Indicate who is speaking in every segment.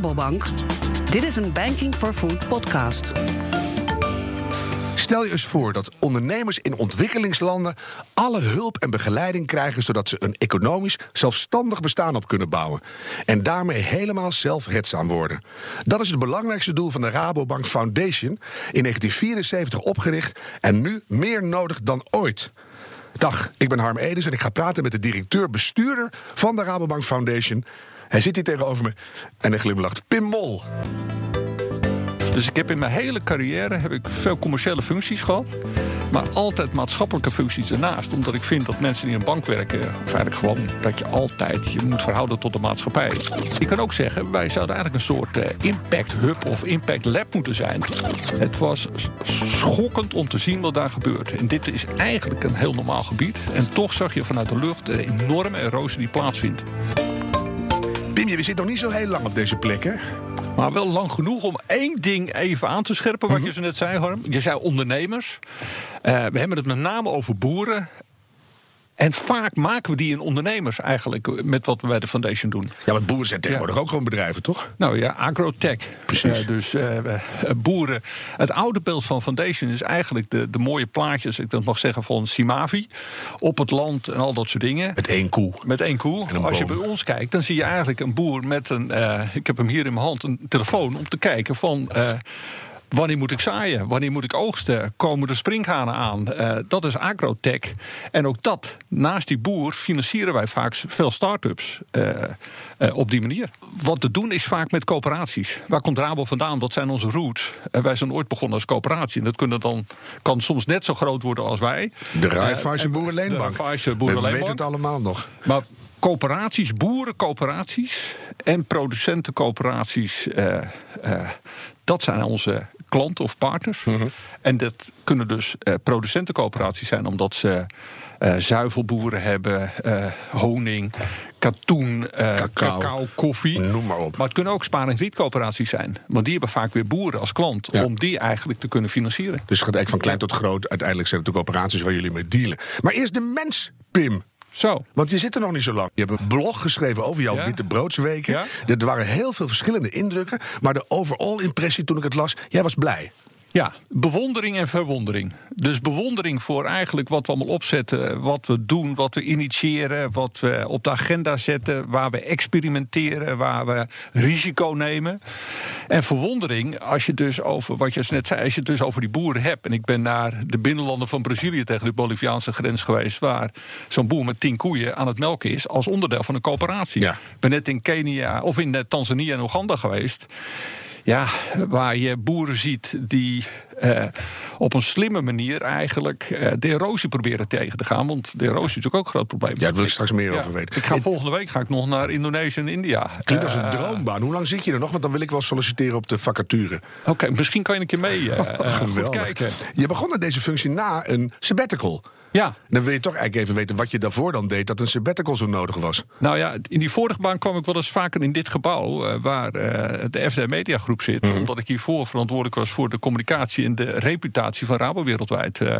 Speaker 1: Rabobank. Dit is een Banking for Food podcast.
Speaker 2: Stel je eens voor dat ondernemers in ontwikkelingslanden alle hulp en begeleiding krijgen zodat ze een economisch zelfstandig bestaan op kunnen bouwen. En daarmee helemaal zelfredzaam worden. Dat is het belangrijkste doel van de Rabobank Foundation, in 1974 opgericht en nu meer nodig dan ooit. Dag, ik ben Harm Edens en ik ga praten met de directeur-bestuurder van de Rabobank Foundation. Hij zit hier tegenover me en hij glimlacht. Pim Mol.
Speaker 3: Dus ik heb in mijn hele carrière heb ik veel commerciële functies gehad. Maar altijd maatschappelijke functies ernaast. Omdat ik vind dat mensen die in een bank werken... of eigenlijk gewoon dat je altijd je moet verhouden tot de maatschappij. Ik kan ook zeggen, wij zouden eigenlijk een soort uh, impact hub of impact lab moeten zijn. Het was schokkend om te zien wat daar gebeurt. En dit is eigenlijk een heel normaal gebied. En toch zag je vanuit de lucht de enorme erosie die plaatsvindt.
Speaker 2: Pim, je zit nog niet zo heel lang op deze plek, hè?
Speaker 3: Maar wel lang genoeg om één ding even aan te scherpen, wat je zo net zei, Harm. Je zei ondernemers. Uh, we hebben het met name over boeren. En vaak maken we die in ondernemers eigenlijk met wat we bij de foundation doen.
Speaker 2: Ja, maar boeren zijn tegenwoordig ook gewoon bedrijven, toch?
Speaker 3: Nou ja, agrotech.
Speaker 2: Precies.
Speaker 3: Uh, dus uh, boeren. Het oude beeld van foundation is eigenlijk de, de mooie plaatjes, ik dat mag zeggen, van Simavi. Op het land en al dat soort dingen.
Speaker 2: Met één koe.
Speaker 3: Met één koe. Als je bij ons kijkt, dan zie je eigenlijk een boer met een. ik heb hem hier in mijn hand, een telefoon om te kijken van. Wanneer moet ik zaaien? Wanneer moet ik oogsten? Komen er springhanen aan? Uh, dat is agrotech. En ook dat, naast die boer, financieren wij vaak veel start-ups. Uh, uh, op die manier. Wat te doen is vaak met coöperaties. Waar komt Rabo vandaan? Wat zijn onze roots? wij zijn ooit begonnen als coöperatie. En dat kunnen dan, kan soms net zo groot worden als wij.
Speaker 2: De Raiffeisen Boerenleenbank. De We weten het allemaal nog.
Speaker 3: Maar coöperaties, boerencoöperaties en producentencoöperaties... dat zijn onze klanten of partners.
Speaker 2: Mhm.
Speaker 3: En dat kunnen dus uh, producentencoöperaties zijn, omdat ze uh, zuivelboeren hebben, uh, honing, katoen, cacao. cacao. koffie.
Speaker 2: Noem maar op.
Speaker 3: Maar het kunnen ook spaar- en zijn. Want die hebben vaak weer boeren als klant. Ja. Om die eigenlijk te kunnen financieren.
Speaker 2: Dus het gaat eigenlijk van klein tot groot. Uiteindelijk zijn het de coöperaties waar jullie mee dealen. Maar eerst de mens, Pim.
Speaker 3: Zo.
Speaker 2: Want je zit er nog niet zo lang. Je hebt een blog geschreven over jouw ja. witte broodsweken.
Speaker 3: Ja.
Speaker 2: Er waren heel veel verschillende indrukken. Maar de overall impressie toen ik het las, jij was blij.
Speaker 3: Ja, bewondering en verwondering. Dus bewondering voor eigenlijk wat we allemaal opzetten, wat we doen, wat we initiëren, wat we op de agenda zetten, waar we experimenteren, waar we risico nemen. En verwondering als je dus over wat je net zei, als je het dus over die boeren hebt. En ik ben naar de binnenlanden van Brazilië tegen de Boliviaanse grens geweest, waar zo'n boer met tien koeien aan het melken is als onderdeel van een coöperatie.
Speaker 2: Ja.
Speaker 3: Ik ben net in Kenia of in Tanzania en Oeganda geweest. Ja, waar je boeren ziet die uh, op een slimme manier eigenlijk uh, de erosie proberen tegen te gaan. Want de erosie is natuurlijk ook een groot probleem.
Speaker 2: Ja, daar wil ik straks meer ja, over weten.
Speaker 3: Ik ga volgende week ga ik nog naar Indonesië en India.
Speaker 2: Klinkt als een droombaan. Hoe lang zit je er nog? Want dan wil ik wel solliciteren op de vacature.
Speaker 3: Oké, okay, misschien kan je een keer mee uh, kijken.
Speaker 2: Je begon met deze functie na een sabbatical.
Speaker 3: Ja.
Speaker 2: Dan wil je toch eigenlijk even weten wat je daarvoor dan deed... dat een sabbatical zo nodig was.
Speaker 3: Nou ja, in die vorige baan kwam ik wel eens vaker in dit gebouw... Uh, waar uh, de FD Media Groep zit.
Speaker 2: Mhm.
Speaker 3: Omdat ik hiervoor verantwoordelijk was voor de communicatie... en de reputatie van Rabo wereldwijd. Uh,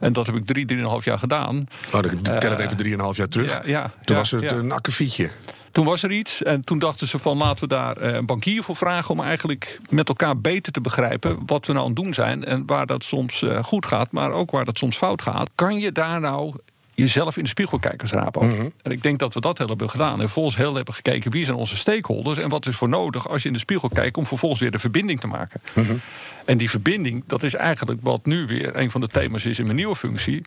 Speaker 3: en dat heb ik drie, drieënhalf jaar gedaan.
Speaker 2: Oh, dan tel het even drieënhalf jaar terug.
Speaker 3: Ja, ja,
Speaker 2: Toen
Speaker 3: ja,
Speaker 2: was het
Speaker 3: ja.
Speaker 2: een akkefietje.
Speaker 3: Toen was er iets en toen dachten ze van laten we daar een bankier voor vragen... om eigenlijk met elkaar beter te begrijpen wat we nou aan het doen zijn... en waar dat soms goed gaat, maar ook waar dat soms fout gaat. Kan je daar nou jezelf in de spiegel kijken als Rapo.
Speaker 2: Mhm.
Speaker 3: En ik denk dat we dat heel hebben gedaan. En volgens heel hebben gekeken wie zijn onze stakeholders... en wat is voor nodig als je in de spiegel kijkt... om vervolgens weer de verbinding te maken.
Speaker 2: Mhm.
Speaker 3: En die verbinding, dat is eigenlijk wat nu weer... een van de thema's is in mijn nieuwe functie...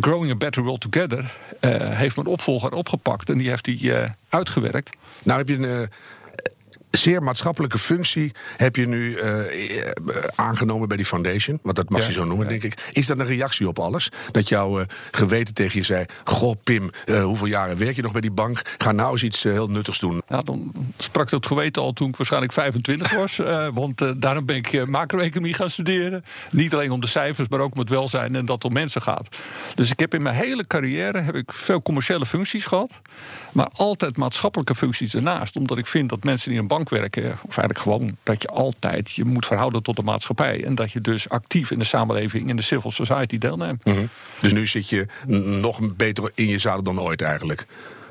Speaker 3: Growing a Better World Together uh, heeft mijn opvolger opgepakt en die heeft die uh, uitgewerkt.
Speaker 2: Nou heb je een uh, zeer maatschappelijke functie heb je nu aangenomen bij die foundation, want dat mag
Speaker 3: Ja,
Speaker 2: je zo noemen,
Speaker 3: ja.
Speaker 2: denk ik. Is dat een reactie op alles? Dat jouw geweten tegen je zei: Goh, Pim, hoeveel jaren werk je nog bij die bank? Ga nou eens iets heel nuttigs doen.
Speaker 3: Ja, dan sprak dat geweten al toen ik waarschijnlijk 25 was. Want daarom ben ik macro-economie gaan studeren. Niet alleen om de cijfers, maar ook om het welzijn en dat het om mensen gaat. Dus ik heb in mijn hele carrière heb ik veel commerciële functies gehad. Maar altijd maatschappelijke functies ernaast. Omdat ik vind dat mensen die in een bank werken... of eigenlijk gewoon dat je altijd je moet verhouden tot de maatschappij. En dat je dus actief in de samenleving, in de civil society deelneemt.
Speaker 2: Mm -hmm. Dus nu zit je nog beter in je zadel dan ooit eigenlijk.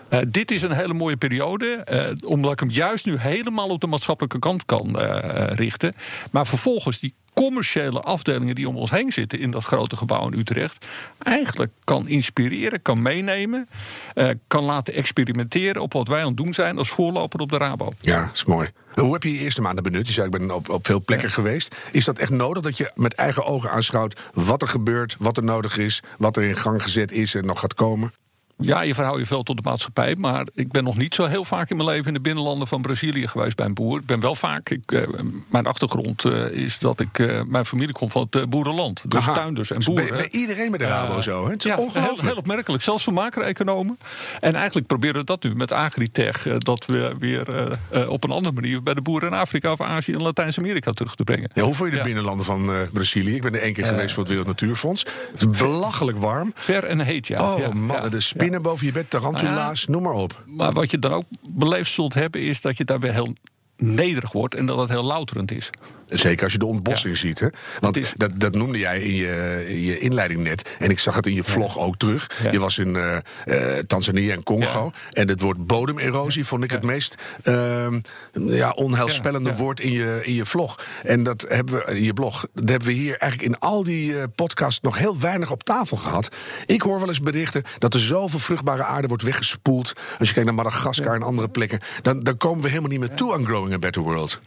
Speaker 3: Uh, dit is een hele mooie periode, uh, omdat ik hem juist nu helemaal op de maatschappelijke kant kan uh, richten. Maar vervolgens die commerciële afdelingen die om ons heen zitten in dat grote gebouw in Utrecht, eigenlijk kan inspireren, kan meenemen, uh, kan laten experimenteren op wat wij aan het doen zijn als voorloper op de Rabo.
Speaker 2: Ja, dat is mooi. Hoe heb je je eerste maanden benut? Je zei, ik ben op, op veel plekken geweest. Is dat echt nodig dat je met eigen ogen aanschouwt wat er gebeurt, wat er nodig is, wat er in gang gezet is en nog gaat komen?
Speaker 3: Ja, je verhoudt je veel tot de maatschappij. Maar ik ben nog niet zo heel vaak in mijn leven in de binnenlanden van Brazilië geweest bij een boer. Ik ben wel vaak. Ik, uh, mijn achtergrond uh, is dat ik. Uh, mijn familie komt van het boerenland. Dus Aha. tuinders en boeren.
Speaker 2: Dus bij, bij iedereen met de Rabo zo. Hè? Het is
Speaker 3: ja, heel, heel, opmerkelijk. Zelfs voor macro-economen. En eigenlijk proberen we dat nu met Agritech. dat we weer op een andere manier bij de boeren in Afrika of Azië en Latijns-Amerika terug te brengen.
Speaker 2: Ja, hoe vond je de binnenlanden van Brazilië? Ik ben er één keer geweest voor het Wereld Natuurfonds. Het is belachelijk warm.
Speaker 3: Ver en heet, ja.
Speaker 2: Oh man, de boven je bed, tarantula's, noem maar op.
Speaker 3: Maar wat je dan ook beleefd zult hebben, is dat je daar weer heel nederig wordt en dat het heel louterend is.
Speaker 2: Zeker als je de ontbossing ziet. Hè? Want is... dat, dat noemde jij in je, in je inleiding net. En ik zag het in je vlog ook terug. Je was in uh, uh, Tanzania en Congo. En het woord bodemerosie vond ik het meest uh, ja, onheilspellende woord in je, in je vlog. En dat hebben we in je blog. Dat hebben we hier eigenlijk in al die uh, podcasts nog heel weinig op tafel gehad. Ik hoor wel eens berichten dat er zoveel vruchtbare aarde wordt weggespoeld. Als je kijkt naar Madagaskar en andere plekken. Dan, dan komen we helemaal niet meer toe aan Growing a Better World.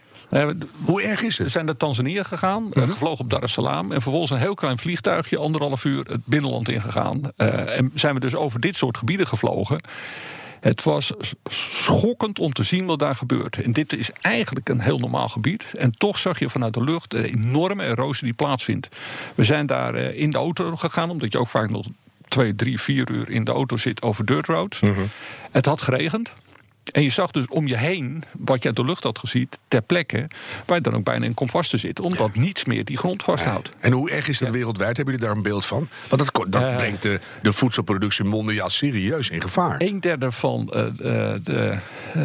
Speaker 2: Hoe erg is het?
Speaker 3: We zijn naar Tanzania gegaan, mm -hmm. gevlogen op Dar es Salaam. En vervolgens een heel klein vliegtuigje, anderhalf uur het binnenland ingegaan. Uh, en zijn we dus over dit soort gebieden gevlogen. Het was schokkend om te zien wat daar gebeurt. En dit is eigenlijk een heel normaal gebied. En toch zag je vanuit de lucht de enorme erosie die plaatsvindt. We zijn daar in de auto gegaan, omdat je ook vaak nog twee, drie, vier uur in de auto zit over dirt roads. Mm -hmm. Het had geregend. En je zag dus om je heen, wat je uit de lucht had gezien, ter plekke, waar je dan ook bijna in komt vast te zitten, omdat ja. niets meer die grond vasthoudt.
Speaker 2: En hoe erg is dat ja. wereldwijd? Hebben jullie daar een beeld van? Want dat, dat uh, brengt de, de voedselproductie mondiaal serieus in gevaar.
Speaker 3: Een derde van uh, de,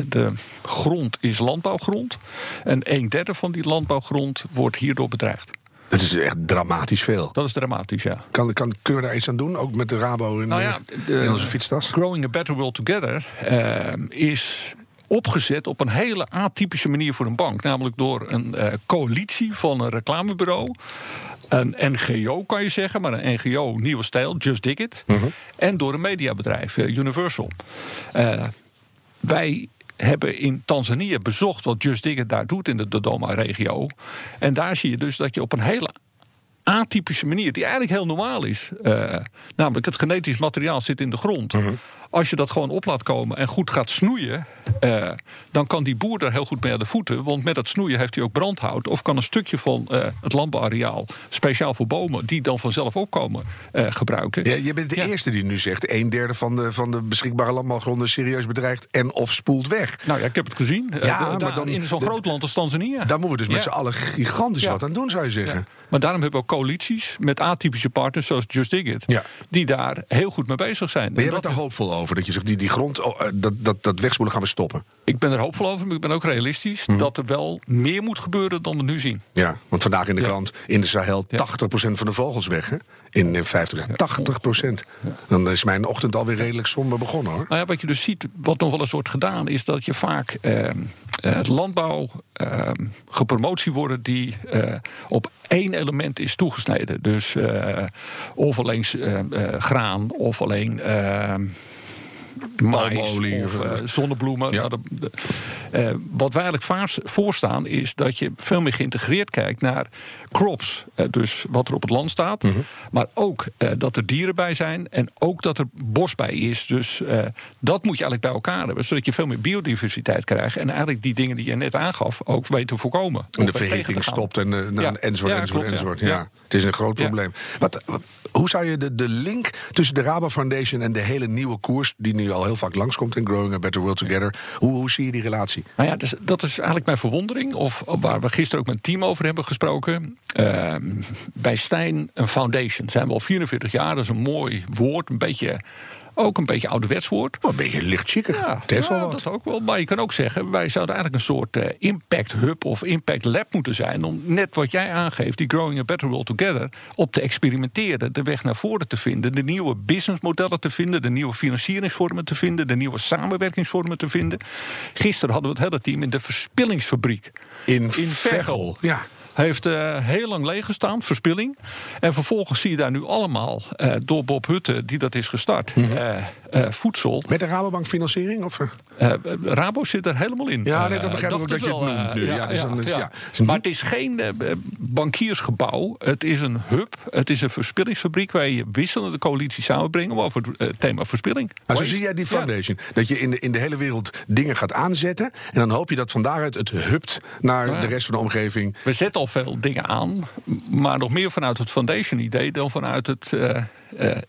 Speaker 3: de grond is landbouwgrond. En een derde van die landbouwgrond wordt hierdoor bedreigd.
Speaker 2: Dat is echt dramatisch veel.
Speaker 3: Dat is dramatisch, ja.
Speaker 2: Kan, kan, kunnen we daar iets aan doen? Ook met de Rabo in, nou ja, de, in onze fietstas?
Speaker 3: Growing a Better World Together uh, is opgezet op een hele atypische manier voor een bank. Namelijk door een uh, coalitie van een reclamebureau. Een NGO kan je zeggen, maar een NGO nieuwe stijl, Just Dig It. Uh -huh. En door een mediabedrijf, uh, Universal. wij hebben in Tanzania bezocht wat Just Digger daar doet in de Dodoma-regio. En daar zie je dus dat je op een hele atypische manier, die eigenlijk heel normaal is, uh, namelijk het genetisch materiaal zit in de grond. Uh -huh. Als je dat gewoon op laat komen en goed gaat snoeien, uh, dan kan die boer daar heel goed mee aan de voeten. Want met dat snoeien heeft hij ook brandhout. Of kan een stukje van uh, het landbouwareaal, speciaal voor bomen, die dan vanzelf opkomen, uh, gebruiken.
Speaker 2: Ja, je bent de ja. eerste die nu zegt: een derde van de, van de beschikbare landbouwgronden serieus bedreigd en of spoelt weg.
Speaker 3: Nou ja, ik heb het gezien. Ja, maar dan, in zo'n groot land als Tanzania.
Speaker 2: Daar moeten we dus met z'n allen gigantisch wat aan doen, zou je zeggen.
Speaker 3: Maar daarom hebben we ook coalities met atypische partners zoals Just Dig It. Ja. Die daar heel goed mee bezig zijn.
Speaker 2: Ben jij bent er hoopvol over? Dat je zegt, die, die grond, oh, dat, dat, dat wegspoelen gaan we stoppen?
Speaker 3: Ik ben er hoopvol over, maar ik ben ook realistisch... Mm. dat er wel meer moet gebeuren dan we nu zien.
Speaker 2: Ja, want vandaag in de krant, in de Sahel, 80% van de vogels weg. Hè? In, in 50 jaar. 80 procent. Dan is mijn ochtend alweer redelijk somber begonnen hoor.
Speaker 3: Nou ja, wat je dus ziet, wat nog wel eens wordt gedaan, is dat je vaak eh, het landbouw uh, gepromotie worden die uh, op één element is toegesneden. Dus uh, of alleen graan of alleen mais of uh, zonnebloemen. Ja. Nou, de, uh, wat wij eigenlijk voorstaan is dat je veel meer geïntegreerd kijkt naar crops. Uh, dus wat er op het land staat. -hmm. Maar ook dat er dieren bij zijn. En ook dat er bos bij is. Dus dat moet je eigenlijk bij elkaar hebben. Zodat je veel meer biodiversiteit krijgt. En eigenlijk die dingen die je net aangaf ook weet te voorkomen.
Speaker 2: En de verhitting stopt en, en, ja. enzovoort, ja, enzovoort, klopt, enzovoort. Ja. ja. Het is een groot probleem. Wat, hoe zou je de, de link tussen de Rabo Foundation en de hele nieuwe koers... die nu al heel vaak langskomt in Growing a Better World Together... hoe, hoe zie je die relatie?
Speaker 3: Nou ja, dus, dat is eigenlijk mijn verwondering. Of waar we gisteren ook met team over hebben gesproken. Uh, bij Stijn een foundation zijn we al 44 jaar. Dat is een mooi woord, een beetje ook een beetje ouderwets.
Speaker 2: Oh, een beetje licht chiquer.
Speaker 3: Ja,
Speaker 2: het heeft
Speaker 3: ja,
Speaker 2: wel wat.
Speaker 3: dat ook wel. Maar je kan ook zeggen, wij zouden eigenlijk een soort eh, impact hub of impact lab moeten zijn. Om net wat jij aangeeft, die Growing a Better World Together, op te experimenteren, de weg naar voren te vinden, de nieuwe businessmodellen te vinden, de nieuwe financieringsvormen te vinden, de nieuwe samenwerkingsvormen te vinden. Gisteren hadden we het hele team in de verspillingsfabriek
Speaker 2: In,
Speaker 3: in Veghel.
Speaker 2: Ja.
Speaker 3: Heeft eh, heel lang leeg gestaan, verspilling. En vervolgens zie je daar nu allemaal, eh, door Bob Hutte, die dat is gestart,
Speaker 2: Mhm.
Speaker 3: eh, eh, voedsel.
Speaker 2: Met de Rabobank financiering? Of?
Speaker 3: Eh, Rabo zit er helemaal in.
Speaker 2: Ja, nee, dat
Speaker 3: Eh,
Speaker 2: begrijp ik ook dat je het noemt
Speaker 3: eh.
Speaker 2: Ja, dus ja.
Speaker 3: Maar het is geen eh, bankiersgebouw. Het is een hub. Het is een verspillingsfabriek waar je wisselende coalities samenbrengen over het eh, thema verspilling.
Speaker 2: Maar zo zie jij die foundation. Dat je in de, in de hele wereld dingen gaat aanzetten. En dan hoop je dat van daaruit het hupt naar de rest van de omgeving.
Speaker 3: We zetten al veel dingen aan, maar nog meer vanuit het foundation-idee dan vanuit het eh, eh,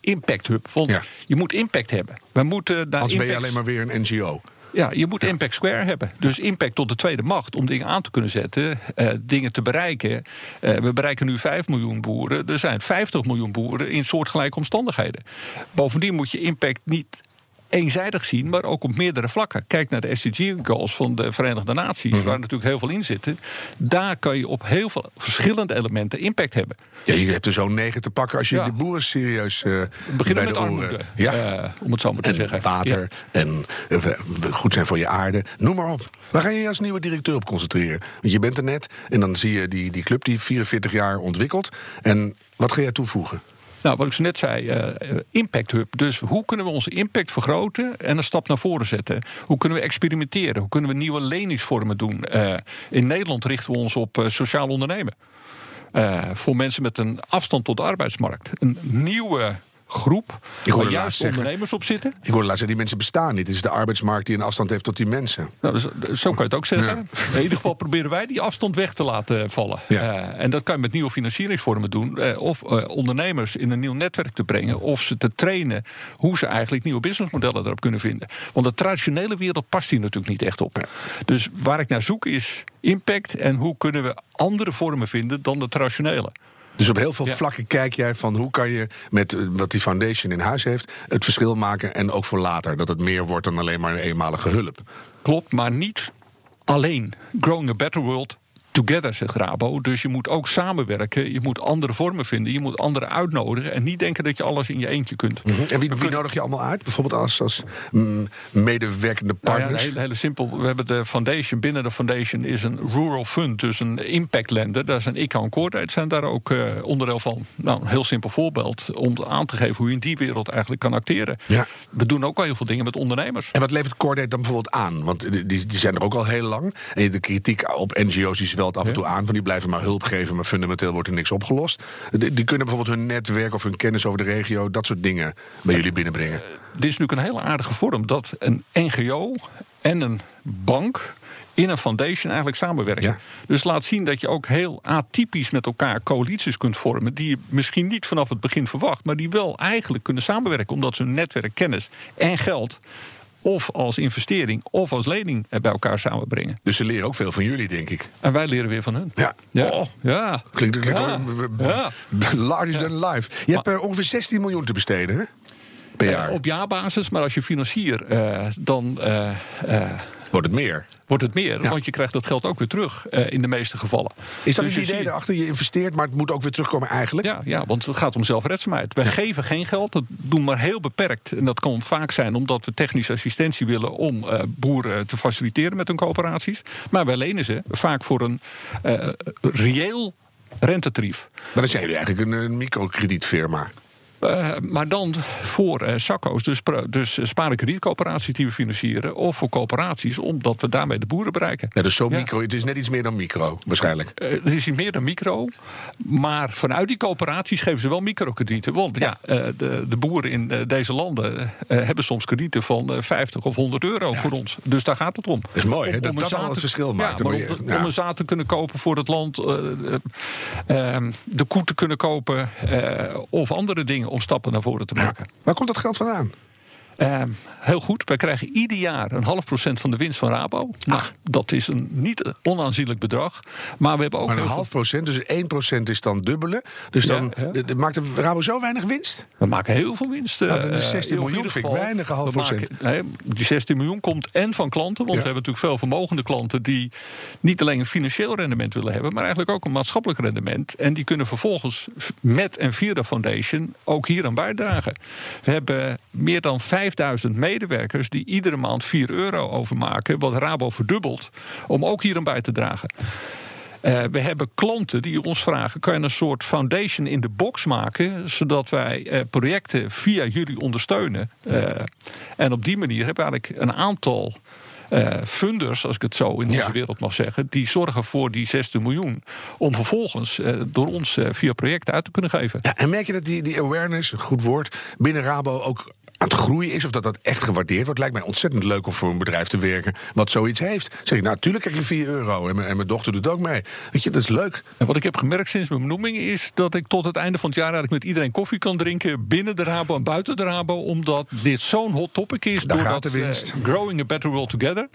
Speaker 3: impact hub. Want
Speaker 2: Ja.
Speaker 3: je moet impact hebben. We moeten daar
Speaker 2: Anders ben je alleen maar weer een NGO.
Speaker 3: Ja, je moet Impact Square hebben. Dus impact tot de tweede macht om dingen aan te kunnen zetten, eh, dingen te bereiken. Eh, we bereiken nu 5 miljoen boeren. Er zijn 50 miljoen boeren in soortgelijke omstandigheden. Bovendien moet je impact niet eenzijdig zien, maar ook op meerdere vlakken. Kijk naar de SDG-goals van de Verenigde Naties,
Speaker 2: Mhm.
Speaker 3: waar natuurlijk heel veel in zitten. Daar kan je op heel veel verschillende elementen impact hebben.
Speaker 2: Ja, je hebt er zo'n negen te pakken als je
Speaker 3: Ja.
Speaker 2: de boeren serieus
Speaker 3: We beginnen met
Speaker 2: de
Speaker 3: armoede,
Speaker 2: Ja.
Speaker 3: eh, om het zo maar te
Speaker 2: en
Speaker 3: zeggen.
Speaker 2: water
Speaker 3: Ja.
Speaker 2: en eh, goed zijn voor je aarde. Noem maar op. Waar ga je je als nieuwe directeur op concentreren? Want je bent er net en dan zie je die, die club die 44 jaar ontwikkelt. En wat ga jij toevoegen?
Speaker 3: Nou, wat ik zo net zei, eh, Impact Hub. Dus hoe kunnen we onze impact vergroten en een stap naar voren zetten? Hoe kunnen we experimenteren? Hoe kunnen we nieuwe leningsvormen doen? Eh, in Nederland richten we ons op eh, sociaal ondernemen. Voor mensen met een afstand tot de arbeidsmarkt. Een nieuwe groep
Speaker 2: hoorde
Speaker 3: waar
Speaker 2: laatst
Speaker 3: juist ondernemers op zitten.
Speaker 2: Ik hoorde laatst zeggen, die mensen bestaan niet. Het is de arbeidsmarkt die een afstand heeft tot die mensen.
Speaker 3: Nou, dus, zo kan je het ook zeggen. In ieder geval proberen wij die afstand weg te laten vallen.
Speaker 2: Ja.
Speaker 3: Eh, en dat kan je met nieuwe financieringsvormen doen. eh, of eh, ondernemers in een nieuw netwerk te brengen. Of ze te trainen hoe ze eigenlijk nieuwe businessmodellen erop kunnen vinden. Want de traditionele wereld past hier natuurlijk niet echt op. Dus waar ik naar zoek is impact. En hoe kunnen we andere vormen vinden dan de traditionele.
Speaker 2: Dus op heel veel
Speaker 3: Ja.
Speaker 2: vlakken kijk jij van hoe kan je met eh, wat die foundation in huis heeft het verschil maken en ook voor later. Dat het meer wordt dan alleen maar een eenmalige hulp.
Speaker 3: Klopt, maar niet alleen. Growing a better world together, zegt Rabo. Dus je moet ook samenwerken. Je moet andere vormen vinden. Je moet anderen uitnodigen. En niet denken dat je alles in je eentje kunt.
Speaker 2: En wie, wie nodig je allemaal uit? Bijvoorbeeld als, als mm, medewerkende
Speaker 3: Nou ja,
Speaker 2: partners?
Speaker 3: heel, heel simpel. We hebben de foundation. Binnen de foundation is een rural fund, dus een impact lender. Daar zijn ICA en Coordate zijn daar ook eh, onderdeel van. Nou, een heel simpel voorbeeld om aan te geven hoe je in die wereld eigenlijk kan acteren.
Speaker 2: Ja.
Speaker 3: We doen ook al heel veel dingen met ondernemers.
Speaker 2: En wat levert Cordate dan bijvoorbeeld aan? Want die, die zijn er ook al heel lang. En de kritiek op NGO's die af en toe aan. Van die blijven maar hulp geven, maar fundamenteel wordt er niks opgelost. Die, die kunnen bijvoorbeeld hun netwerk of hun kennis over de regio... dat soort dingen bij jullie binnenbrengen.
Speaker 3: Dit is natuurlijk een hele aardige vorm dat een NGO en een bank in een foundation eigenlijk samenwerken.
Speaker 2: Ja.
Speaker 3: Dus laat zien dat je ook heel atypisch met elkaar coalities kunt vormen. die je misschien niet vanaf het begin verwacht, maar die wel eigenlijk kunnen samenwerken. omdat ze hun netwerk, kennis en geld. Of als investering of als lening eh, bij elkaar samenbrengen.
Speaker 2: Dus ze leren ook veel van jullie, denk ik.
Speaker 3: En wij leren weer van hun.
Speaker 2: Ja.
Speaker 3: Ja.
Speaker 2: Oh.
Speaker 3: ja.
Speaker 2: Klinkt, klinkt
Speaker 3: Ja. Ja.
Speaker 2: larger than life. Je hebt eh, ongeveer 16 miljoen te besteden, hè? Per jaar.
Speaker 3: Eh, Op jaarbasis, maar als je financier, eh, dan eh, eh,
Speaker 2: Wordt het meer.
Speaker 3: wordt het meer.
Speaker 2: Ja.
Speaker 3: Want je krijgt dat geld ook weer terug eh, in de meeste gevallen.
Speaker 2: Is dat
Speaker 3: Dus
Speaker 2: het
Speaker 3: je
Speaker 2: idee
Speaker 3: ziet-
Speaker 2: erachter? Je investeert, maar het moet ook weer terugkomen eigenlijk?
Speaker 3: Ja, ja, want het gaat om zelfredzaamheid. Wij geven geen geld, dat doen maar heel beperkt. En dat kan vaak zijn omdat we technische assistentie willen... om eh, boeren te faciliteren met hun coöperaties. Maar wij lenen ze vaak voor een eh, reëel rentetarief.
Speaker 2: Maar dan zijn jullie eigenlijk een, een microkredietfirma.
Speaker 3: Eh, maar dan voor eh SACCO's, dus, dus spaar- en kredietcoöperaties die we financieren... of voor coöperaties, omdat we daarmee de boeren bereiken.
Speaker 2: Ja, dus zo micro. Het is net iets meer dan micro, waarschijnlijk.
Speaker 3: Eh, er is hier meer dan micro. Maar vanuit die coöperaties geven ze wel microkredieten. Want ja, de, de boeren in deze landen hebben soms kredieten van eh, 50 of 100 euro voor ons. Dus daar gaat het om.
Speaker 2: is mooi, hè, dat
Speaker 3: een
Speaker 2: dat al het verschil maakt.
Speaker 3: Ja, maar om,
Speaker 2: ja.
Speaker 3: om een zaad te kunnen kopen voor het land. eh, eh, ehm, de koe te kunnen kopen. of andere dingen om stappen naar voren te maken.
Speaker 2: Waar komt dat geld vandaan?
Speaker 3: Ehm, heel goed. Wij krijgen ieder jaar een half procent van de winst van Rabo. Nou, dat is een niet onaanzienlijk bedrag. Maar we hebben ook.
Speaker 2: Maar een half procent, dus 1 procent is dan dubbele. Dus dan
Speaker 3: Ja,
Speaker 2: maakt Rabo zo weinig winst?
Speaker 3: We maken heel veel winst.
Speaker 2: Nou, dat is
Speaker 3: eh,
Speaker 2: 16
Speaker 3: in
Speaker 2: miljoen, vind ik weinig, een half
Speaker 3: We maken-
Speaker 2: procent.
Speaker 3: nee, die 16 miljoen komt en van klanten. Want
Speaker 2: Ja.
Speaker 3: we hebben natuurlijk veel vermogende klanten... die niet alleen een financieel rendement willen hebben... maar eigenlijk ook een maatschappelijk rendement. En die kunnen vervolgens met en via de foundation ook hier aan bijdragen. We hebben meer dan 5000 medewerkers... die iedere maand 4 euro overmaken... wat Rabo verdubbelt, om ook hier aan bij te dragen. Eh, we hebben klanten die ons vragen: kan je een soort foundation in de box maken, zodat wij eh, projecten via jullie ondersteunen? Eh, en op die manier hebben we eigenlijk een aantal. funders, als ik het zo in
Speaker 2: Ja.
Speaker 3: wereld mag zeggen, die zorgen voor die 16 miljoen. Om vervolgens door ons via projecten uit te kunnen geven.
Speaker 2: Ja, en merk je dat die, die awareness, een goed woord, binnen Rabo ook aan het groeien is? Of dat dat echt gewaardeerd wordt? Lijkt mij ontzettend leuk om voor een bedrijf te werken wat zoiets heeft. Zeg ik, nou, natuurlijk krijg je 4 euro. En mijn, en mijn dochter doet ook mee. Weet je, dat is leuk.
Speaker 3: En wat ik heb gemerkt sinds mijn benoeming is dat ik tot het einde van het jaar eigenlijk met iedereen koffie kan drinken binnen de Rabo en buiten de Rabo, omdat dit zo'n hot topic is.
Speaker 2: Daar
Speaker 3: doordat,
Speaker 2: de winst.
Speaker 3: eh, growing a better world together.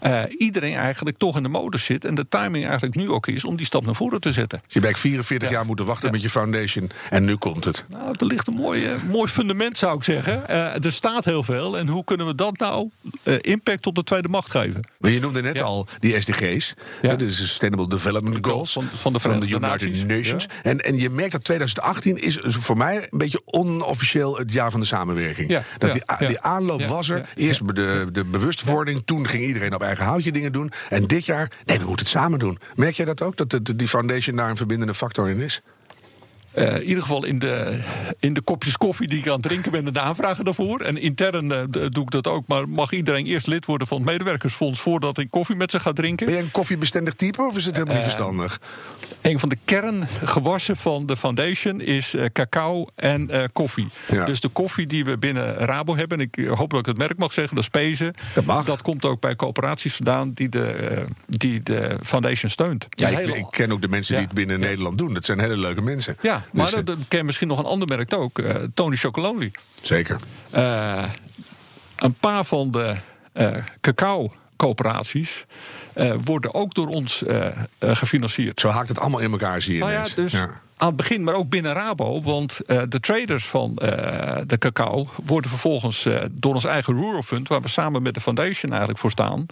Speaker 3: eh, iedereen eigenlijk toch in de modus zit en de timing eigenlijk nu ook is om die stap naar voren te zetten.
Speaker 2: Dus je hebt 44
Speaker 3: Ja.
Speaker 2: jaar moeten wachten
Speaker 3: Ja.
Speaker 2: met je foundation. En nu komt het.
Speaker 3: Nou, er ligt een mooi, eh, mooi fundament, zou ik zeggen. Eh, er staat heel veel. En hoe kunnen we dat nou eh, impact op de tweede macht geven?
Speaker 2: Maar je noemde net
Speaker 3: Ja.
Speaker 2: al die SDG's,
Speaker 3: Ja.
Speaker 2: de Sustainable Development Goals
Speaker 3: van- van de
Speaker 2: United
Speaker 3: Verenigde
Speaker 2: Nations.
Speaker 3: Naties.
Speaker 2: En, en je merkt dat 2018 is voor mij een beetje onofficieel het jaar van de samenwerking. Dat die, die aanloop was er. Eerst de, de bewustwording, toen ging iedereen op eigen houtje dingen doen. En dit jaar, nee, we moeten het samen doen. Merk jij dat ook, dat de, die foundation daar een verbindende factor in is?
Speaker 3: Eh, in ieder geval in de, in de kopjes koffie die ik aan het drinken ben en de aanvragen daarvoor. En intern eh, doe ik dat ook. Maar mag iedereen eerst lid worden van het medewerkersfonds voordat ik koffie met ze ga drinken?
Speaker 2: Ben jij een koffiebestendig type of is het helemaal niet
Speaker 3: Eh,
Speaker 2: verstandig?
Speaker 3: Een van de kerngewassen van de foundation is cacao en koffie.
Speaker 2: Ja.
Speaker 3: Dus de koffie die we binnen Rabo hebben, en ik hoop dat ik het merk mag zeggen, dat is Pezen.
Speaker 2: Dat mag.
Speaker 3: Dat komt ook bij coöperaties vandaan die de, die de foundation steunt.
Speaker 2: Ja, ik, ik ken ook de mensen die het binnen Nederland doen. Dat zijn hele leuke mensen.
Speaker 3: Ja, maar
Speaker 2: Dus, eh,
Speaker 3: dat, ken misschien nog een ander merk ook. eh, Tony Chocolonely.
Speaker 2: Zeker.
Speaker 3: Eh, een paar van de cacao-coöperaties worden ook door ons eh, eh, gefinancierd.
Speaker 2: Zo haakt het allemaal in elkaar, zie je
Speaker 3: Nou ja, dus
Speaker 2: Ja.
Speaker 3: aan het begin, maar ook binnen Rabo. Want eh, de traders van eh, de cacao worden vervolgens eh, door ons eigen Rural Fund, waar we samen met de foundation eigenlijk voor staan.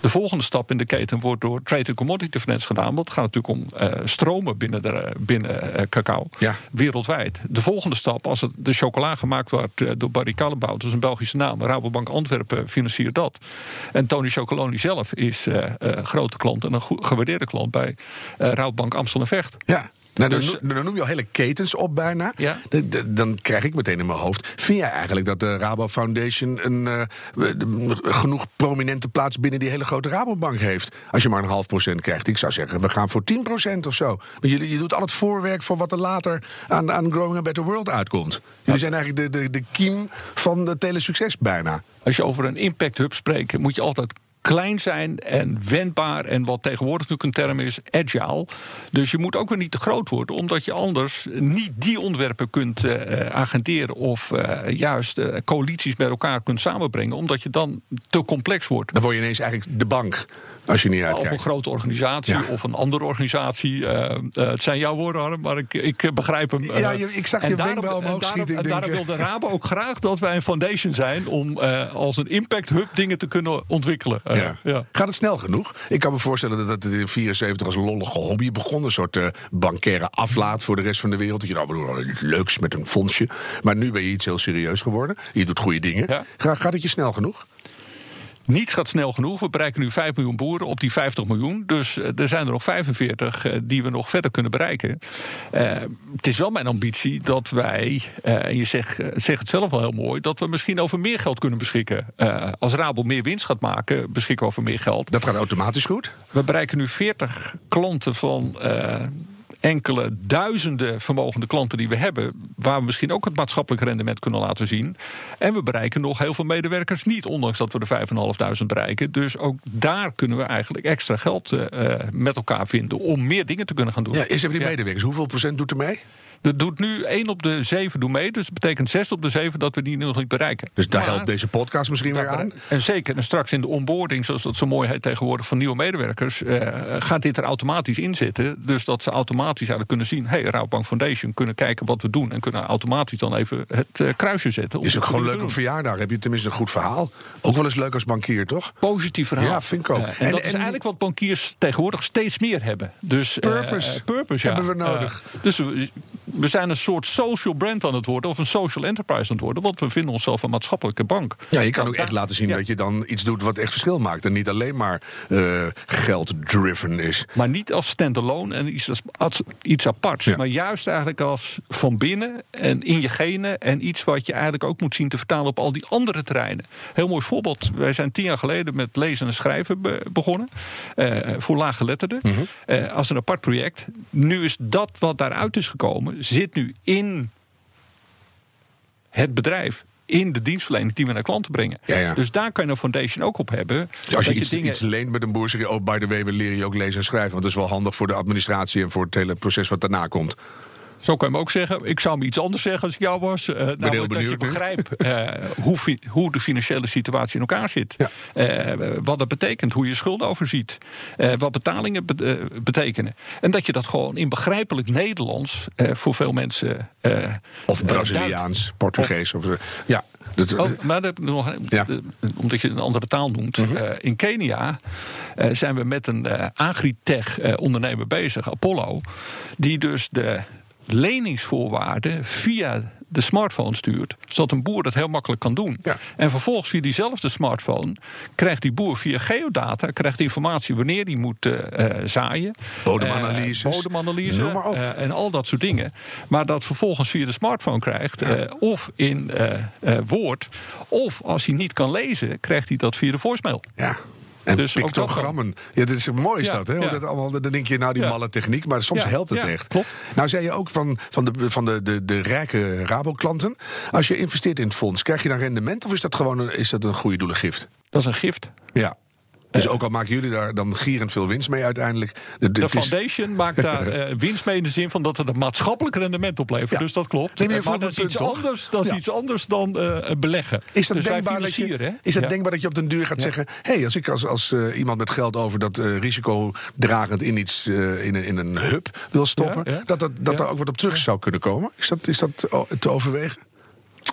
Speaker 3: De volgende stap in de keten wordt door Trade and Commodity Finance gedaan. Want het gaat natuurlijk om eh, stromen binnen, de, binnen eh, cacao.
Speaker 2: Ja.
Speaker 3: Wereldwijd. De volgende stap, als het de chocola gemaakt wordt eh, door Barry Callebaut, dat is een Belgische naam. Rabobank Antwerpen financiert dat. En Tony Chocoloni zelf is eh, eh, grote klant en een gewaardeerde klant bij eh Rabobank Amstel en Vecht.
Speaker 2: Ja. Nou, dan,
Speaker 3: Dus-
Speaker 2: dan noem je al hele ketens op bijna.
Speaker 3: Ja.
Speaker 2: De- de- dan krijg ik meteen in mijn hoofd. Vind jij eigenlijk dat de Rabo Foundation een, eh, de- genoeg prominente plaats binnen die hele grote Rabobank heeft? Als je maar een half procent krijgt. Ik zou zeggen, we gaan voor 10 procent of zo. Want je, je doet al het voorwerk voor wat er later aan, aan Growing a Better World uitkomt. Jullie zijn eigenlijk de, de, de kiem van de telesucces bijna.
Speaker 3: Als je over een impact hub spreekt, moet je altijd klein zijn en wendbaar. En wat tegenwoordig natuurlijk een term is, agile. Dus je moet ook weer niet te groot worden, omdat je anders niet die onderwerpen kunt eh, agenderen of eh, juist eh, coalities met elkaar kunt samenbrengen, omdat je dan te complex wordt.
Speaker 2: Dan word je ineens eigenlijk de bank. Als je niet
Speaker 3: Of een
Speaker 2: uitkijkt.
Speaker 3: grote organisatie
Speaker 2: Ja.
Speaker 3: of een andere organisatie. eh, eh, het zijn jouw woorden, Harm, maar ik, ik eh, begrijp hem. eh.
Speaker 2: Ja, je- ik zag je
Speaker 3: En daarom-
Speaker 2: omhoog
Speaker 3: en daarom-
Speaker 2: schieten, ik
Speaker 3: En
Speaker 2: denk,
Speaker 3: daarom
Speaker 2: eh.
Speaker 3: wil de Rabo ook graag dat wij een foundation zijn... om eh, als een impact hub dingen te kunnen ontwikkelen. Eh,
Speaker 2: Ja.
Speaker 3: ja.
Speaker 2: Gaat het snel genoeg? Ik kan me voorstellen dat het in 74 als een lollige hobby begon. Een soort eh bankaire aflaat voor de rest van de wereld. Dat je nou, we doen iets leuks met een fondsje. Maar nu ben je iets heel serieus geworden. Je doet goede dingen.
Speaker 3: Ja.
Speaker 2: Ga- Gaat het je snel genoeg?
Speaker 3: Niets gaat snel genoeg. We bereiken nu 5 miljoen boeren op die 50 miljoen. Dus eh, er zijn er nog 45 eh, die we nog verder kunnen bereiken. Eh, het is wel mijn ambitie dat wij, en je zegt, zegt het zelf al heel mooi, dat we misschien over meer geld kunnen beschikken. Als Rabo meer winst gaat maken, beschikken we over meer geld.
Speaker 2: Dat gaat automatisch goed.
Speaker 3: We bereiken nu 40 klanten van enkele duizenden vermogende klanten die we hebben, waar we misschien ook het maatschappelijk rendement kunnen laten zien. En we bereiken nog heel veel medewerkers niet, ondanks dat we de 5.500 bereiken. Dus ook daar kunnen we eigenlijk extra geld eh, eh, met elkaar vinden om meer dingen te kunnen gaan doen.
Speaker 2: Ja, eerst even die medewerkers. Hoeveel procent doet er mee?
Speaker 3: Er doet nu 1 op de 7 doen mee. Dus dat betekent 6 op de 7 dat we die nog niet bereiken.
Speaker 2: Dus daar
Speaker 3: Maar-
Speaker 2: helpt deze podcast misschien weer aan.
Speaker 3: en zeker, en straks in de onboarding, zoals dat zo mooi heet tegenwoordig, van nieuwe medewerkers, eh, gaat dit er automatisch in zitten. Dus dat ze automatisch eigenlijk kunnen zien: hey, Rabobank Foundation kunnen kijken wat we doen en kunnen automatisch dan even het eh, kruisje zetten.
Speaker 2: Is ook gewoon leuk
Speaker 3: doen.
Speaker 2: op verjaardag. Heb je tenminste een goed verhaal. Ook wel eens leuk als bankier, toch?
Speaker 3: Positief verhaal.
Speaker 2: Ja, vind ik ook.
Speaker 3: En,
Speaker 2: En-
Speaker 3: dat
Speaker 2: en-
Speaker 3: is eigenlijk wat bankiers tegenwoordig steeds meer hebben. Dus, eh,
Speaker 2: Purpose
Speaker 3: purpose ja.
Speaker 2: hebben we nodig.
Speaker 3: Dus we, zijn een soort social brand aan het worden, of een social enterprise aan het worden, want we vinden onszelf een maatschappelijke bank.
Speaker 2: Ja, je kan
Speaker 3: Nou,
Speaker 2: ook echt
Speaker 3: daar-
Speaker 2: laten zien
Speaker 3: ja.
Speaker 2: dat je dan iets doet wat echt verschil maakt. En niet alleen maar eh, geld-driven is.
Speaker 3: Maar niet als standalone en iets, als, iets aparts.
Speaker 2: Ja.
Speaker 3: Maar juist eigenlijk als van binnen en in je genen. En iets wat je eigenlijk ook moet zien te vertalen op al die andere terreinen. Heel mooi voorbeeld. Wij zijn tien jaar geleden met lezen en schrijven be- begonnen. eh, voor laaggeletterden.
Speaker 2: Mhm.
Speaker 3: eh, als een apart project. Nu is dat wat daaruit is gekomen, zit nu in het bedrijf. In de dienstverlening die we naar klanten brengen.
Speaker 2: Ja, ja.
Speaker 3: Dus daar kan je een foundation ook op hebben.
Speaker 2: Dus als je iets,
Speaker 3: dingen-
Speaker 2: iets leent met een boer, zeg je... oh, by the way, we leren je ook lezen en schrijven. Want dat is wel handig voor de administratie... en voor het hele proces wat daarna komt.
Speaker 3: Zo kan je hem ook zeggen. Ik zou me iets anders zeggen als ik jou was. Eh, namelijk dat je begrijpt eh, hoe, hoe de financiële situatie in elkaar zit.
Speaker 2: Ja.
Speaker 3: Eh, wat dat betekent, hoe je schulden overziet. wat betalingen bet- betekenen. En dat je dat gewoon in begrijpelijk Nederlands voor veel mensen.
Speaker 2: Of Braziliaans, Portugees. Of, ja, dat,
Speaker 3: Oh, maar dat, nog,
Speaker 2: Ja.
Speaker 3: de- omdat je een andere taal noemt. Eh, in Kenia zijn we met een eh agritech eh, ondernemer bezig, Apollo. Die dus de leningsvoorwaarden via de smartphone stuurt. Zodat een boer dat heel makkelijk kan doen.
Speaker 2: Ja.
Speaker 3: En vervolgens via diezelfde smartphone krijgt die boer via geodata krijgt informatie wanneer hij moet eh, eh, zaaien.
Speaker 2: Bodemanalyses.
Speaker 3: Eh, bodemanalyse
Speaker 2: Noem maar op.
Speaker 3: en al dat soort dingen. Maar dat vervolgens via de smartphone krijgt. of in woord. Of als hij niet kan lezen, krijgt hij dat via de voicemail.
Speaker 2: ja. En
Speaker 3: Dus
Speaker 2: pictogrammen. Ja, dat is mooi is
Speaker 3: Ja,
Speaker 2: dat, hè? Hoe
Speaker 3: ja.
Speaker 2: dat allemaal, dan denk je, nou, die
Speaker 3: Ja.
Speaker 2: malle techniek. Maar soms
Speaker 3: Ja,
Speaker 2: helpt het
Speaker 3: ja,
Speaker 2: echt.
Speaker 3: klopt.
Speaker 2: Nou, zei je ook van, van, de, van de, de, de rijke Rabo-klanten. Als je investeert in het fonds, krijg je dan rendement? Of is dat gewoon een, is dat een goede doelengift?
Speaker 3: Dat is een gift.
Speaker 2: Ja. Dus ook al maken jullie daar dan gierend veel winst mee uiteindelijk. De,
Speaker 3: De
Speaker 2: het is-
Speaker 3: foundation maakt daar eh, winst mee in de zin van dat het een maatschappelijk rendement oplevert.
Speaker 2: Ja.
Speaker 3: Dus dat klopt. Eh, maar
Speaker 2: voor
Speaker 3: dat is iets
Speaker 2: toch?
Speaker 3: anders, dat is
Speaker 2: Ja.
Speaker 3: iets anders dan eh, beleggen.
Speaker 2: Is dat
Speaker 3: dus
Speaker 2: denkbaar dat je,
Speaker 3: hè?
Speaker 2: is dat
Speaker 3: Ja.
Speaker 2: denkbaar dat je op den duur gaat zeggen... hé, hey, als ik als, als eh, iemand met geld over dat risicodragend in iets in, een, in een hub wil stoppen... Dat, dat, dat
Speaker 3: Ja.
Speaker 2: er ook wat op terug zou kunnen komen? Is dat, is dat o- te overwegen?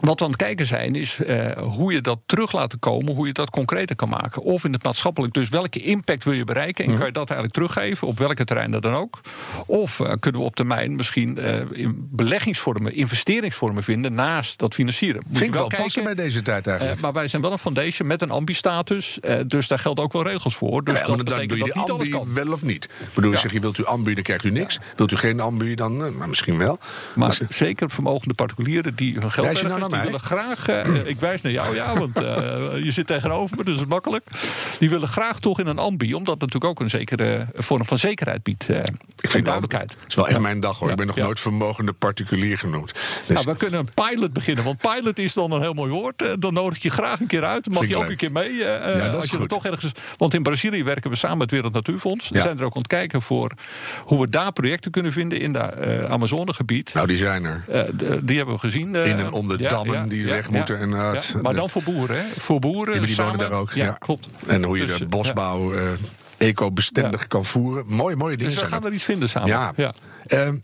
Speaker 3: Wat we aan het kijken zijn, is eh, hoe je dat terug laten komen, hoe je dat concreter kan maken. Of in het maatschappelijk, dus welke impact wil je bereiken en
Speaker 2: Mhm.
Speaker 3: kan je dat eigenlijk teruggeven, op welke terreinen dan ook. Of eh, kunnen we op termijn misschien eh, in beleggingsvormen, investeringsvormen vinden naast dat financieren. Moet
Speaker 2: Vind ik wel passen bij deze tijd eigenlijk.
Speaker 3: Maar wij zijn wel een foundation met een ambi-status, dus daar gelden ook wel regels voor. Dus
Speaker 2: Ja, maar
Speaker 3: dat
Speaker 2: dan doe je die ambi
Speaker 3: kan.
Speaker 2: wel of niet. Ik bedoel,
Speaker 3: Ja.
Speaker 2: zeg je, wilt u ambi, dan krijgt u niks. Wilt u geen ambi, dan nou, misschien wel.
Speaker 3: Maar
Speaker 2: eh,
Speaker 3: zeker vermogende particulieren die hun geld Die willen graag. eh, ik wijs naar jou, ja, want eh, je zit tegenover me, dus het is makkelijk. Die willen graag toch in een ambi, omdat het natuurlijk ook een zekere vorm van zekerheid biedt. eh,
Speaker 2: ik vind
Speaker 3: duidelijkheid.
Speaker 2: Het is wel echt mijn dag hoor.
Speaker 3: Ja.
Speaker 2: Ik ben nog
Speaker 3: Ja.
Speaker 2: nooit vermogende particulier genoemd. Dus,
Speaker 3: Nou, we kunnen een pilot beginnen, want pilot is dan een heel mooi woord. Dan nodig je graag een keer uit. Mag
Speaker 2: Vind
Speaker 3: je ook
Speaker 2: leuk.
Speaker 3: een keer mee. eh,
Speaker 2: dat is goed.
Speaker 3: toch ergens. Want in Brazilië werken we samen met het Wereld Natuurfonds. We
Speaker 2: Ja.
Speaker 3: zijn er ook aan het kijken voor hoe we daar projecten kunnen vinden in dat Amazonegebied.
Speaker 2: nou, die zijn er.
Speaker 3: Die hebben we gezien.
Speaker 2: In en om de dammen die weg moeten en, het-
Speaker 3: maar dan voor boeren, hè? Voor boeren.
Speaker 2: Die
Speaker 3: samen.
Speaker 2: wonen daar ook.
Speaker 3: Ja, klopt.
Speaker 2: En hoe je
Speaker 3: Dus,
Speaker 2: de
Speaker 3: eh,
Speaker 2: bosbouw eh, eco-bestendig kan voeren. Mooie, mooie dingen
Speaker 3: Dus we gaan
Speaker 2: dat.
Speaker 3: er iets vinden samen.
Speaker 2: Ja.
Speaker 3: Ja.
Speaker 2: Ehm,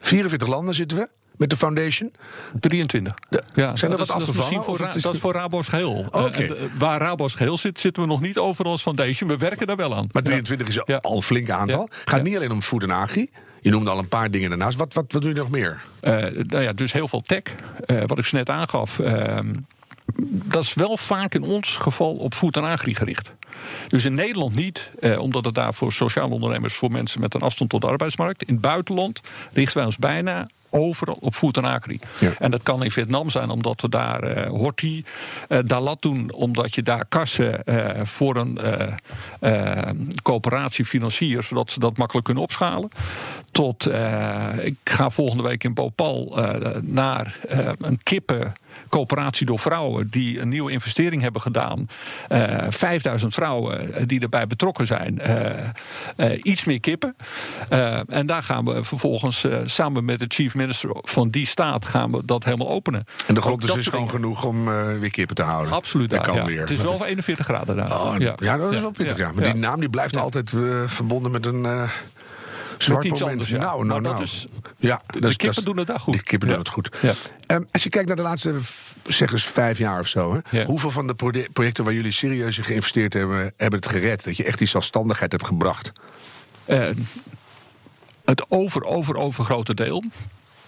Speaker 2: 44 landen zitten we met de foundation.
Speaker 3: 23. Ja,
Speaker 2: Zijn er
Speaker 3: dat
Speaker 2: wat
Speaker 3: is- dat is
Speaker 2: afgevallen,
Speaker 3: Voor,
Speaker 2: is-
Speaker 3: Dat is voor Rabo's geheel.
Speaker 2: Oké.
Speaker 3: Eh, eh, waar Rabo's geheel zit, zitten we nog niet overal als foundation. We werken daar wel aan.
Speaker 2: Maar 23 is al een flink aantal. Gaat niet alleen om food en agri. Je noemde al een paar dingen daarnaast. Wat, wat, wat doe je nog meer?
Speaker 3: Eh, nou ja, dus heel veel tech, eh, wat ik zo net aangaf. ehm, dat is wel vaak in ons geval op voet en agri gericht. Dus in Nederland niet, eh, omdat het daar voor sociale ondernemers, voor mensen met een afstand tot de arbeidsmarkt. In het buitenland richten wij ons bijna overal op voet en agri.
Speaker 2: Ja.
Speaker 3: En dat kan in Vietnam zijn omdat we daar eh horti, eh dalat doen, omdat je daar kassen eh, voor een eh, eh, coöperatie financiert, zodat ze dat makkelijk kunnen opschalen. Tot. eh, ik ga volgende week in Bhopal eh, naar eh, een kippencoöperatie door vrouwen. die een nieuwe investering hebben gedaan. Eh 5000 vrouwen die erbij betrokken zijn. Iets meer kippen. En daar gaan we vervolgens samen met de chief minister van die staat. gaan we dat helemaal openen.
Speaker 2: En de grond is dus gewoon genoeg om weer kippen te houden.
Speaker 3: Absoluut
Speaker 2: Dat
Speaker 3: daar,
Speaker 2: kan
Speaker 3: ja.
Speaker 2: weer.
Speaker 3: Het is wel 41 graden daar.
Speaker 2: Oh, ja. dat is wel pittig, ja. Maar die naam die blijft altijd verbonden met een zwart
Speaker 3: iets
Speaker 2: moment.
Speaker 3: anders, ja.
Speaker 2: Nou, nou,
Speaker 3: dat
Speaker 2: nou.
Speaker 3: is-
Speaker 2: ja,
Speaker 3: de
Speaker 2: dat is-
Speaker 3: kippen
Speaker 2: dat
Speaker 3: doen het daar goed.
Speaker 2: De kippen
Speaker 3: Ja.
Speaker 2: doen het goed.
Speaker 3: Ja.
Speaker 2: Ehm, als je kijkt naar de laatste, zeg eens vijf jaar of zo. Hè. Hoeveel van de proje- projecten waar jullie serieus in geïnvesteerd hebben, hebben het gered? Dat je echt die zelfstandigheid hebt gebracht?
Speaker 3: Eh, het over, over, overgrote deel.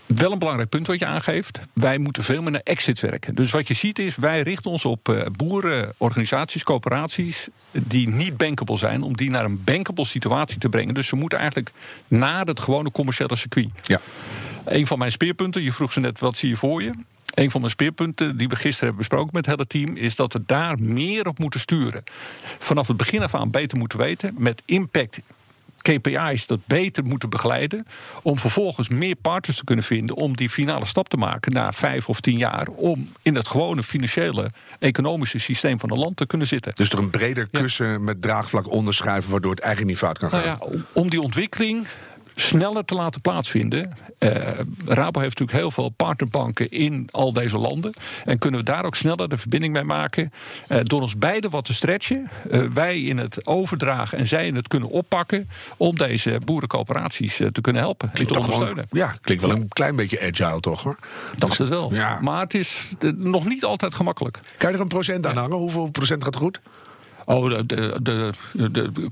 Speaker 3: Wel een belangrijk punt wat je aangeeft. Wij moeten veel meer naar exit werken. Dus wat je ziet is, wij richten ons op eh, boeren, organisaties, coöperaties... die niet bankable zijn, om die naar een bankable situatie te brengen. Dus ze moeten eigenlijk naar het gewone commerciële circuit.
Speaker 2: Ja.
Speaker 3: Een van mijn speerpunten, je vroeg ze net, wat zie je voor je? Een van mijn speerpunten die we gisteren hebben besproken met het hele team... is dat we daar meer op moeten sturen. Vanaf het begin af aan beter moeten weten... met impact KPI's dat beter moeten begeleiden. Om vervolgens meer partners te kunnen vinden. om die finale stap te maken na vijf of tien jaar. om in het gewone financiële, economische systeem van een land te kunnen zitten.
Speaker 2: Dus er een breder kussen met draagvlak onderschuiven, waardoor het eigenlijk niet fout kan gaan.
Speaker 3: Nou ja, om- om die ontwikkeling sneller te laten plaatsvinden. Eh, Rabo heeft natuurlijk heel veel partnerbanken in al deze landen. En kunnen we daar ook sneller de verbinding mee maken. Eh, door ons beiden wat te stretchen. eh, wij in het overdragen en zij in het kunnen oppakken. Om deze boerencoöperaties te kunnen helpen. En
Speaker 2: Klinkt
Speaker 3: te
Speaker 2: gewoon,
Speaker 3: ondersteunen.
Speaker 2: ja, klinkt wel een klein beetje agile, toch? Hoor.
Speaker 3: Dat is het wel.
Speaker 2: Ja.
Speaker 3: Maar het is nog niet altijd gemakkelijk.
Speaker 2: Kan je er een procent aan hangen? Hoeveel procent gaat goed?
Speaker 3: Oh, de, de- de-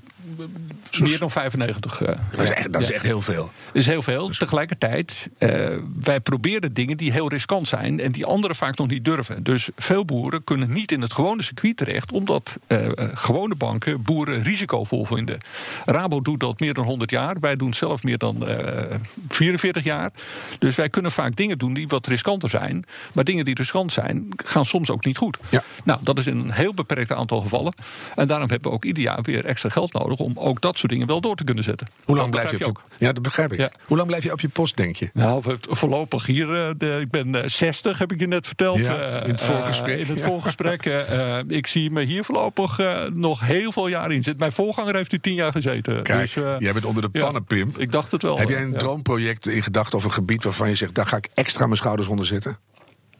Speaker 3: meer dan 95. eh,
Speaker 2: Dat is echt, dat is
Speaker 3: Ja.
Speaker 2: echt heel veel.
Speaker 3: is heel veel. Tegelijkertijd, eh, wij proberen dingen die heel riskant zijn en die anderen vaak nog niet durven. Dus veel boeren kunnen niet in het gewone circuit terecht, omdat eh, gewone banken boeren risicovol vinden. Rabo doet dat meer dan 100 jaar. Wij doen zelf meer dan eh 44 jaar. Dus wij kunnen vaak dingen doen die wat riskanter zijn. Maar dingen die riskant zijn, gaan soms ook niet goed.
Speaker 2: Ja.
Speaker 3: Nou, dat is in een heel beperkt aantal gevallen. En daarom hebben we ook ieder jaar weer extra geld nodig om ook dat soort dingen wel door te kunnen zetten.
Speaker 2: Hoe lang blijf je op je, Ja, dat begrijp ik.
Speaker 3: Ja.
Speaker 2: Hoe lang blijf je op je post, denk je?
Speaker 3: nou, voorlopig hier. eh, de, ik ben eh, 60, heb ik je net verteld.
Speaker 2: Ja,
Speaker 3: eh,
Speaker 2: in het voorgesprek,
Speaker 3: eh, in het
Speaker 2: ja.
Speaker 3: voorgesprek. eh, eh, ik zie me hier voorlopig eh, nog heel veel jaar in zitten. Mijn voorganger heeft u tien jaar gezeten.
Speaker 2: Kijk,
Speaker 3: Dus, eh,
Speaker 2: jij bent onder de pannen, Pim.
Speaker 3: Ik dacht het wel.
Speaker 2: Heb jij
Speaker 3: eh,
Speaker 2: een droomproject in gedachten of een gebied waarvan je zegt... daar ga ik extra mijn schouders onder zetten?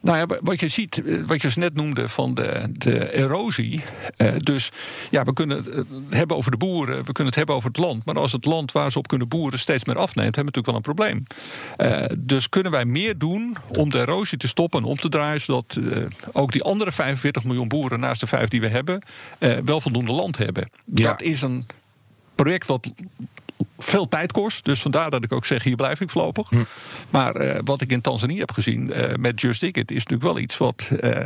Speaker 3: Nou ja, wat je ziet, eh, wat je dus net noemde van de, de erosie. eh, dus ja, we kunnen het eh, hebben over de boeren, we kunnen het hebben over het land. Maar als het land waar ze op kunnen boeren steeds meer afneemt, hebben we natuurlijk wel een probleem. Dus kunnen wij meer doen om de erosie te stoppen en om te draaien, zodat ook die andere 45 miljoen boeren naast de vijf die we hebben, wel voldoende land hebben.
Speaker 2: Ja.
Speaker 3: Dat is een project wat veel tijd kost. Dus vandaar dat ik ook zeg, hier blijf ik voorlopig.
Speaker 2: Hm.
Speaker 3: Maar eh, wat ik in Tanzania heb gezien eh, met Just Ticket... is natuurlijk wel iets wat eh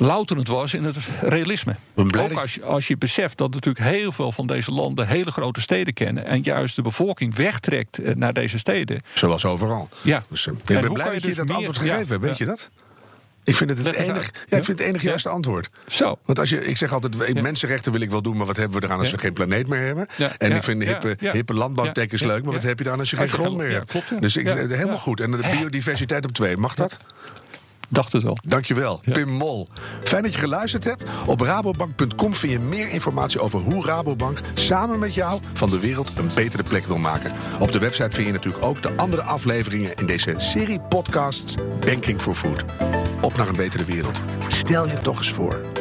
Speaker 3: louterend was in het realisme. Ook als je, als je beseft dat natuurlijk heel veel van deze landen... hele grote steden kennen... en juist de bevolking wegtrekt naar deze steden.
Speaker 2: Zoals overal.
Speaker 3: Ja.
Speaker 2: Dus,
Speaker 3: En
Speaker 2: ik ben
Speaker 3: hoe
Speaker 2: blij dat
Speaker 3: je
Speaker 2: je
Speaker 3: dus
Speaker 2: dat
Speaker 3: meer-
Speaker 2: antwoord gegeven
Speaker 3: ja,
Speaker 2: hebt, weet
Speaker 3: ja.
Speaker 2: je dat? Ik vind het het enige, ja, ik vind het enige juiste antwoord.
Speaker 3: Zo.
Speaker 2: Want als je, ik zeg altijd, mensenrechten wil ik wel doen, maar wat hebben we eraan als we geen planeet meer hebben? En ik vind hippe, hippe landbouwtekens leuk, maar wat heb je eraan als je geen grond meer hebt? Dus ik, helemaal goed. En de biodiversiteit op twee, mag dat?
Speaker 3: Dacht het wel.
Speaker 2: Dankjewel, Pim Mol. Fijn dat je geluisterd hebt. Op rabobank.com vind je meer informatie over hoe Rabobank samen met jou van de wereld een betere plek wil maken. Op de website vind je natuurlijk ook de andere afleveringen in deze serie podcasts Banking for Food. Op naar een betere wereld. Stel je toch eens voor.